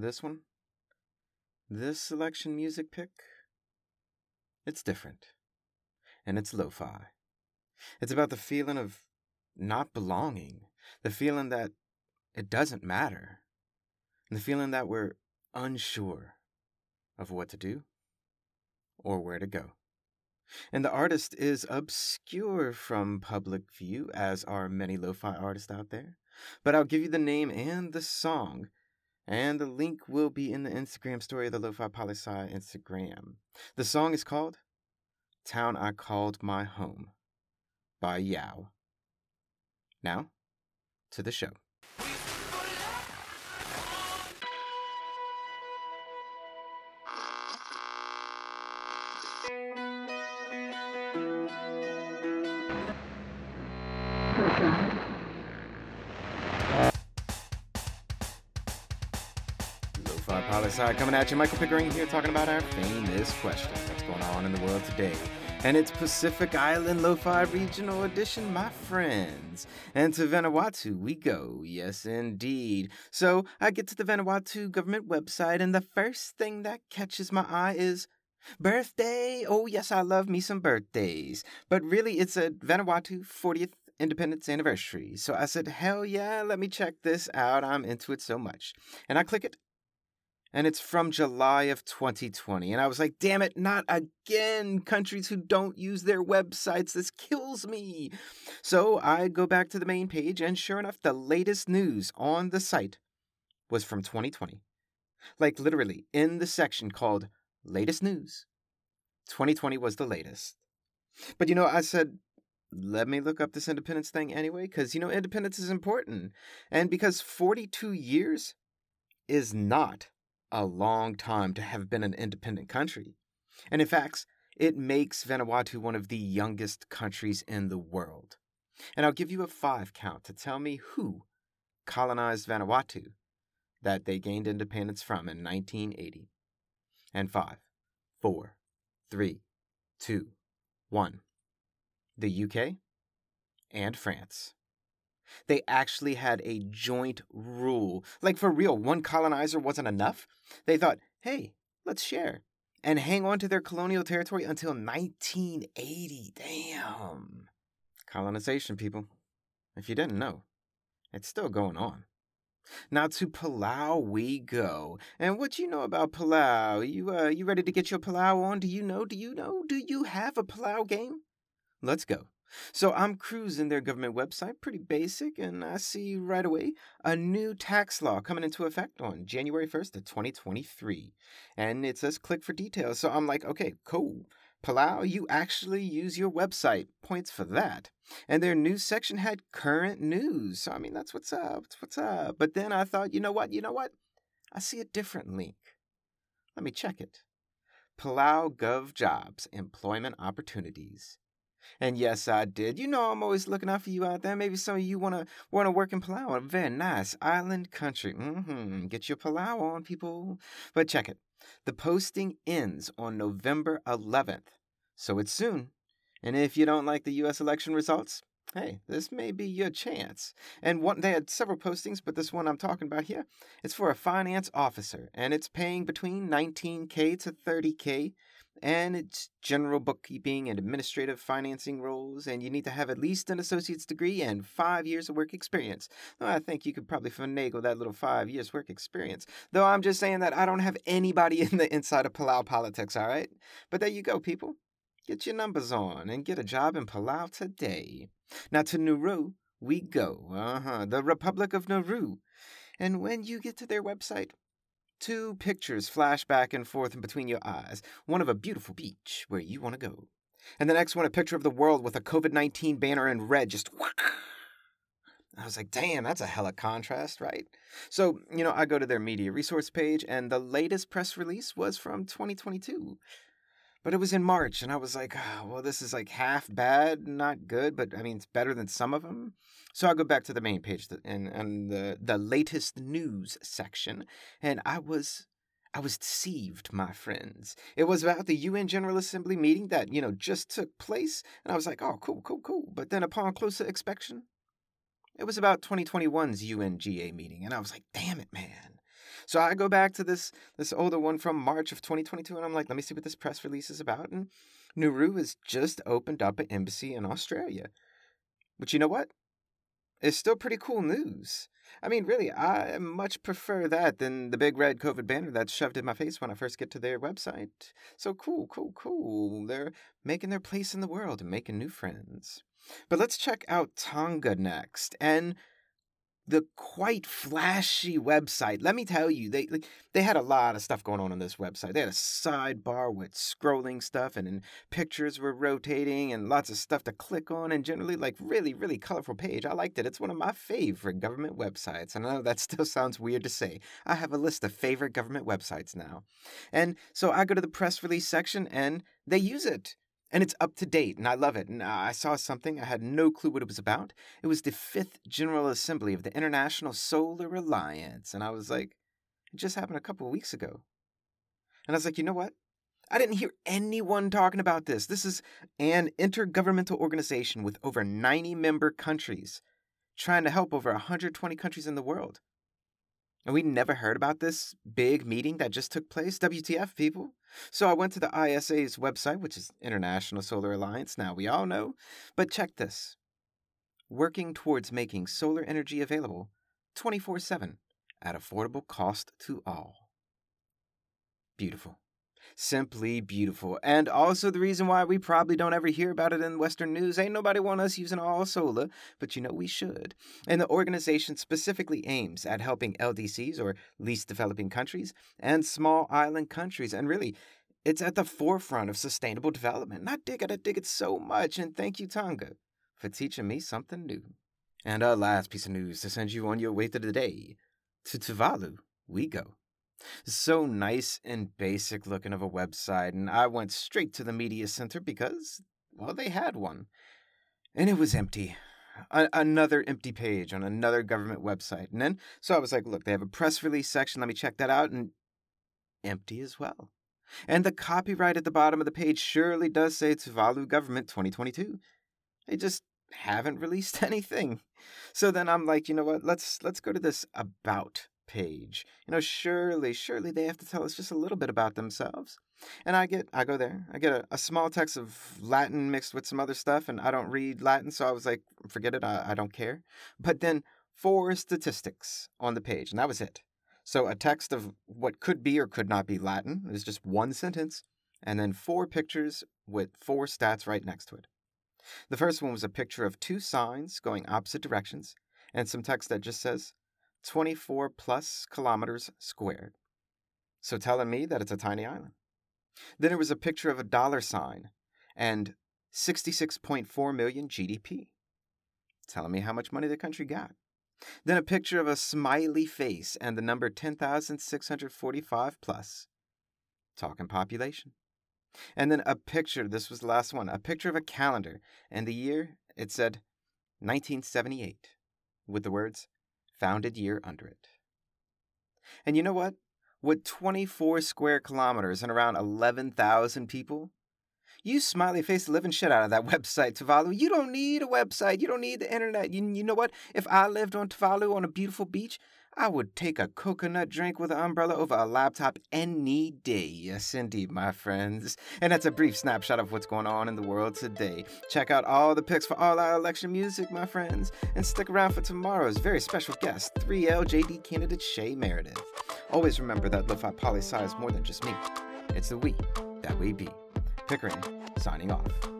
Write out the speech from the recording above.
this one, this selection music pick, it's different. And it's lo fi. It's about the feeling of not belonging, the feeling that it doesn't matter, the feeling that we're unsure of what to do or where to go. And the artist is obscure from public view, as are many lo fi artists out there. But I'll give you the name and the song, and the link will be in the Instagram story of the Lo-Fi Poli Sci Instagram. The song is called Town I Called My Home by Yao. Now, to the show. Lo-Fi Poli Sci coming at you. Michael Pickering here talking about our famous question. What's going on in the world today? And it's Pacific Island Lo-Fi Regional Edition, my friends. And to Vanuatu we go. Yes, indeed. So I get to the Vanuatu government website, and the first thing that catches my eye is birthday. Oh, yes, I love me some birthdays. But really, it's a Vanuatu 40th independence anniversary. So I said, hell yeah, let me check this out. I'm into it so much. And I click it. And it's from July of 2020. And I was like, damn it, not again. Countries who don't use their websites. This kills me. So I go back to the main page, and sure enough, the latest news on the site was from 2020. Like literally in the section called Latest News. 2020 was the latest. But you know, I said, let me look up this independence thing anyway, because, you know, independence is important. And because 42 years is not a long time to have been an independent country. And in fact, it makes Vanuatu one of the youngest countries in the world. And I'll give you a five count to tell me who colonized Vanuatu that they gained independence from in 1980. And five, four, three, two, one the UK, and France. They actually had a joint rule. Like for real, one colonizer wasn't enough. They thought, hey, let's share and hang on to their colonial territory until 1980. Damn. Colonization, people. If you didn't know, it's still going on. Now to Palau we go. And what you know about Palau? You uh you ready to get your Palau on? Do you know? Do you know? Do you have a Palau game? Let's go. So I'm cruising their government website, pretty basic, and I see right away a new tax law coming into effect on January 1st of 2023. And it says click for details. So I'm like, okay, cool. Palau, you actually use your website. Points for that. And their news section had current news. So I mean that's what's up. That's what's up. But then I thought, you know what? You know what? I see a different link. Let me check it. Palau Gov Jobs Employment Opportunities. And yes, I did. You know, I'm always looking out for you out there. Maybe some of you wanna wanna work in Palau, a very nice island country. Mm-hmm. Get your Palau on, people. But check it. The posting ends on November 11th, so it's soon. And if you don't like the U.S. election results, hey, this may be your chance. And one, they had several postings, but this one I'm talking about here, it's for a finance officer, and it's paying between 19k to 30k and it's general bookkeeping and administrative financing roles, and you need to have at least an associate's degree and five years of work experience. Well, I think you could probably finagle that little five years work experience. Though I'm just saying that I don't have anybody in the inside of Palau politics, all right? But there you go, people. Get your numbers on and get a job in Palau today. Now to Nauru we go. Uh huh. The Republic of Nauru. And when you get to their website, Two pictures flash back and forth in between your eyes one of a beautiful beach where you want to go, and the next one a picture of the world with a COVID 19 banner in red just. I was like, damn, that's a hella contrast, right? So, you know, I go to their media resource page, and the latest press release was from 2022. But it was in March, and I was like, oh, well, this is like half bad, not good, but I mean, it's better than some of them. So I'll go back to the main page and, and the, the latest news section, and I was I was deceived, my friends. It was about the UN General Assembly meeting that, you know, just took place, and I was like, oh, cool, cool, cool. But then upon closer inspection, it was about 2021's UNGA meeting, and I was like, damn it, man. So I go back to this this older one from March of 2022, and I'm like, let me see what this press release is about. And Nauru has just opened up an embassy in Australia. But you know what? It's still pretty cool news. I mean, really, I much prefer that than the big red COVID banner that's shoved in my face when I first get to their website. So cool, cool, cool. They're making their place in the world and making new friends. But let's check out Tonga next. And the quite flashy website. Let me tell you, they they had a lot of stuff going on on this website. They had a sidebar with scrolling stuff, and then pictures were rotating, and lots of stuff to click on, and generally like really really colorful page. I liked it. It's one of my favorite government websites, and I know that still sounds weird to say. I have a list of favorite government websites now, and so I go to the press release section, and they use it and it's up to date and I love it. And uh, I saw something, I had no clue what it was about. It was the fifth General Assembly of the International Solar Alliance. And I was like, it just happened a couple of weeks ago. And I was like, you know what? I didn't hear anyone talking about this. This is an intergovernmental organization with over 90 member countries trying to help over 120 countries in the world. And we never heard about this big meeting that just took place. WTF, people. So I went to the ISA's website, which is International Solar Alliance, now we all know. But check this working towards making solar energy available 24 7 at affordable cost to all. Beautiful. Simply beautiful. And also the reason why we probably don't ever hear about it in Western news. Ain't nobody want us using all solar, but you know we should. And the organization specifically aims at helping LDCs or least developing countries and small island countries. And really, it's at the forefront of sustainable development. And I dig it, I dig it so much. And thank you, Tonga, for teaching me something new. And our last piece of news to send you on your way to the day. To Tuvalu, we go. So nice and basic looking of a website, and I went straight to the media center because, well, they had one. And it was empty. A- another empty page on another government website. And then, so I was like, look, they have a press release section. Let me check that out. And empty as well. And the copyright at the bottom of the page surely does say Tuvalu Government 2022. They just haven't released anything. So then I'm like, you know what? Let's let's go to this about page. You know, surely, surely they have to tell us just a little bit about themselves. And I get, I go there, I get a, a small text of Latin mixed with some other stuff, and I don't read Latin, so I was like, forget it, I, I don't care. But then four statistics on the page, and that was it. So a text of what could be or could not be Latin is just one sentence, and then four pictures with four stats right next to it. The first one was a picture of two signs going opposite directions, and some text that just says 24 plus kilometers squared. So telling me that it's a tiny island. Then there was a picture of a dollar sign and 66.4 million GDP. Telling me how much money the country got. Then a picture of a smiley face and the number 10,645 plus. Talking population. And then a picture, this was the last one, a picture of a calendar, and the year, it said 1978, with the words founded year under it. And you know what? With 24 square kilometers and around 11,000 people, you smiley face the living shit out of that website, Tuvalu. You don't need a website. You don't need the internet. You, you know what? If I lived on Tuvalu on a beautiful beach, I would take a coconut drink with an umbrella over a laptop any day. Yes, indeed, my friends. And that's a brief snapshot of what's going on in the world today. Check out all the picks for all our election music, my friends. And stick around for tomorrow's very special guest, 3LJD candidate Shay Meredith. Always remember that Lo-Fi Poli is more than just me. It's the we that we be. Pickering, signing off.